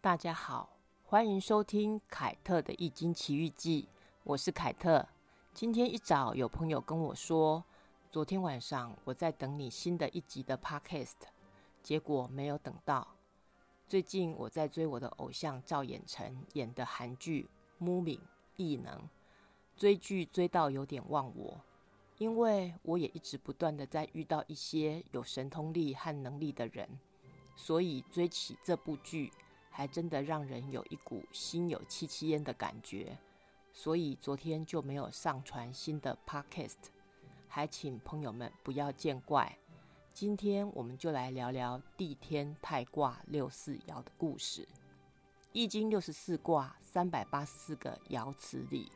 大家好，欢迎收听凯特的《易经奇遇记》，我是凯特。今天一早有朋友跟我说，昨天晚上我在等你新的一集的 Podcast，结果没有等到。最近我在追我的偶像赵衍成演的韩剧《m o v i n g 异能，追剧追到有点忘我，因为我也一直不断的在遇到一些有神通力和能力的人，所以追起这部剧。还真的让人有一股心有戚戚焉的感觉，所以昨天就没有上传新的 podcast，还请朋友们不要见怪。今天我们就来聊聊地天泰卦六四爻的故事。易经六十四卦三百八十四个爻辞里，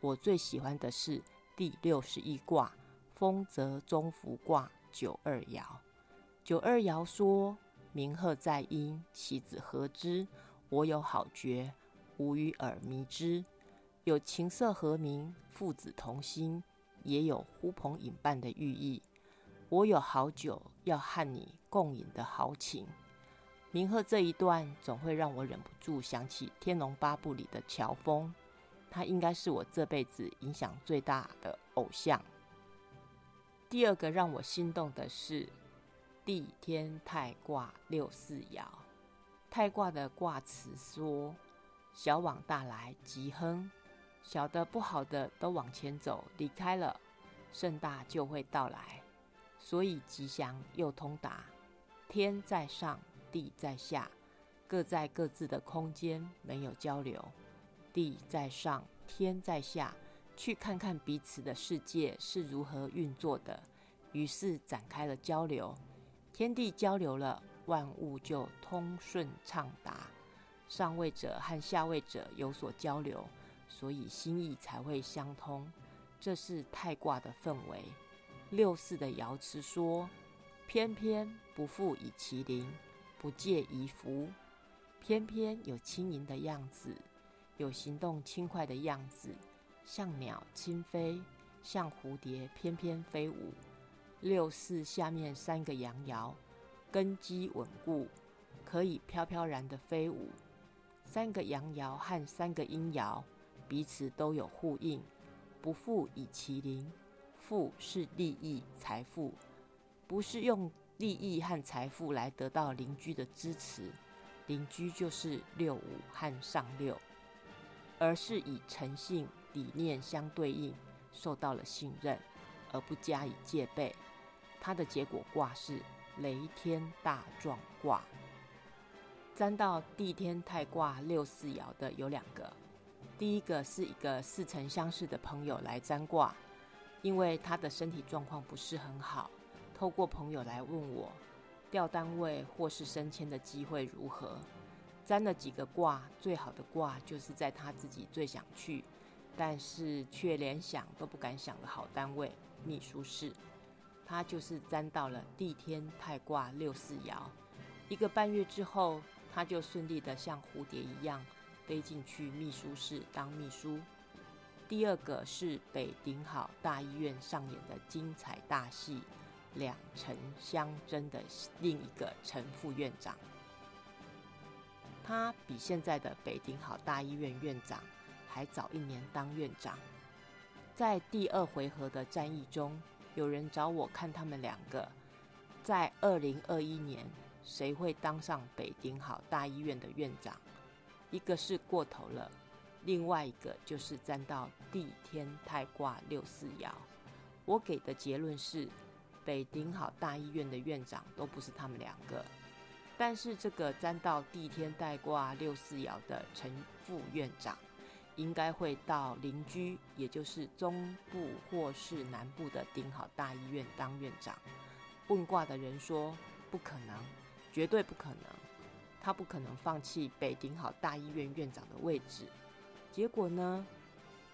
我最喜欢的是第六十一卦风泽中孚卦九二爻。九二爻说。鸣鹤在阴，其子何之？我有好觉，吾与尔迷之。有琴瑟和鸣，父子同心，也有呼朋引伴的寓意。我有好酒，要和你共饮的豪情。鸣鹤这一段，总会让我忍不住想起《天龙八部》里的乔峰，他应该是我这辈子影响最大的偶像。第二个让我心动的是。地天泰卦六四爻，泰卦的卦辞说：“小往大来，吉亨；小的不好的都往前走，离开了，盛大就会到来。所以吉祥又通达。天在上，地在下，各在各自的空间，没有交流。地在上，天在下，去看看彼此的世界是如何运作的，于是展开了交流。”天地交流了，万物就通顺畅达。上位者和下位者有所交流，所以心意才会相通。这是太卦的氛围。六四的爻辞说：“偏偏不复以其灵，不借以福。偏偏有轻盈的样子，有行动轻快的样子，像鸟轻飞，像蝴蝶翩翩飞舞。”六四下面三个阳爻，根基稳固，可以飘飘然的飞舞。三个阳爻和三个阴爻彼此都有呼应。不富以其邻，富是利益财富，不是用利益和财富来得到邻居的支持，邻居就是六五和上六，而是以诚信理念相对应，受到了信任，而不加以戒备。它的结果卦是雷天大壮卦。占到地天泰卦六四爻的有两个，第一个是一个似曾相识的朋友来占卦，因为他的身体状况不是很好，透过朋友来问我调单位或是升迁的机会如何。占了几个卦，最好的卦就是在他自己最想去，但是却连想都不敢想的好单位——秘书室。他就是沾到了地天泰卦六四爻，一个半月之后，他就顺利的像蝴蝶一样飞进去秘书室当秘书。第二个是北顶好大医院上演的精彩大戏，两城相争的另一个陈副院长，他比现在的北顶好大医院院长还早一年当院长，在第二回合的战役中。有人找我看他们两个在二零二一年谁会当上北顶好大医院的院长？一个是过头了，另外一个就是沾到地天泰卦六四爻。我给的结论是，北顶好大医院的院长都不是他们两个，但是这个沾到地天泰卦六四爻的陈副院长。应该会到邻居，也就是中部或是南部的顶好大医院当院长。问卦的人说不可能，绝对不可能，他不可能放弃北顶好大医院院长的位置。结果呢，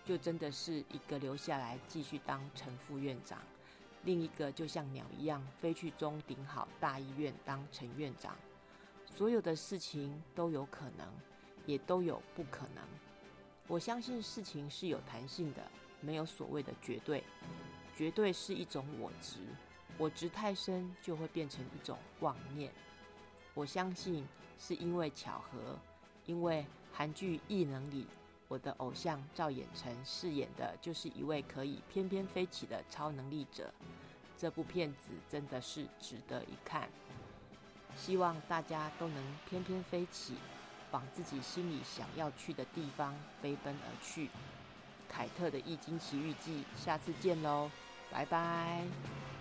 就真的是一个留下来继续当陈副院长，另一个就像鸟一样飞去中顶好大医院当陈院长。所有的事情都有可能，也都有不可能。我相信事情是有弹性的，没有所谓的绝对。绝对是一种我执，我执太深就会变成一种妄念。我相信是因为巧合，因为韩剧《异能》里，我的偶像赵衍成饰演的就是一位可以翩翩飞起的超能力者。这部片子真的是值得一看，希望大家都能翩翩飞起，往自己心里想要去的地方飞奔而去。凯特的《易经奇遇记》，下次见喽，拜拜。